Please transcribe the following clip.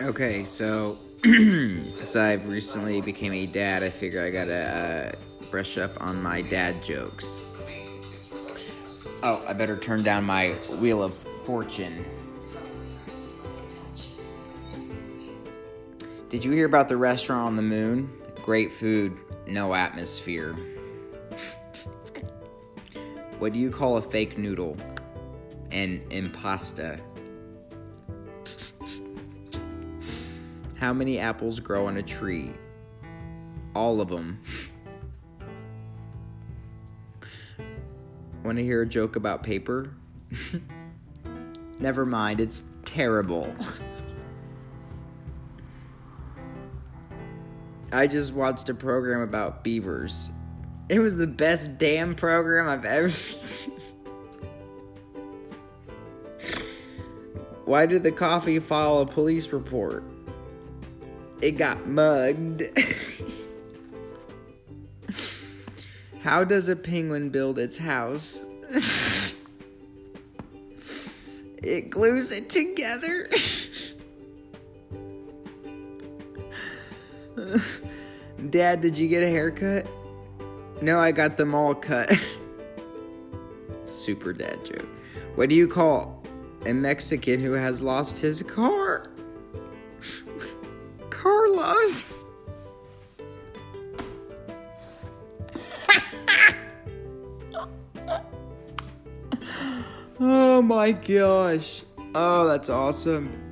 Okay, so since I've recently became a dad, I figure I gotta uh, brush up on my dad jokes. Oh, I better turn down my wheel of fortune. Did you hear about the restaurant on the moon? Great food, no atmosphere. What do you call a fake noodle? An impasta. How many apples grow on a tree? All of them. Want to hear a joke about paper? Never mind, it's terrible. I just watched a program about beavers. It was the best damn program I've ever seen. Why did the coffee file a police report? It got mugged. How does a penguin build its house? it glues it together. Dad, did you get a haircut? No, I got them all cut. Super dad joke. What do you call a Mexican who has lost his car? Oh my gosh. Oh, that's awesome.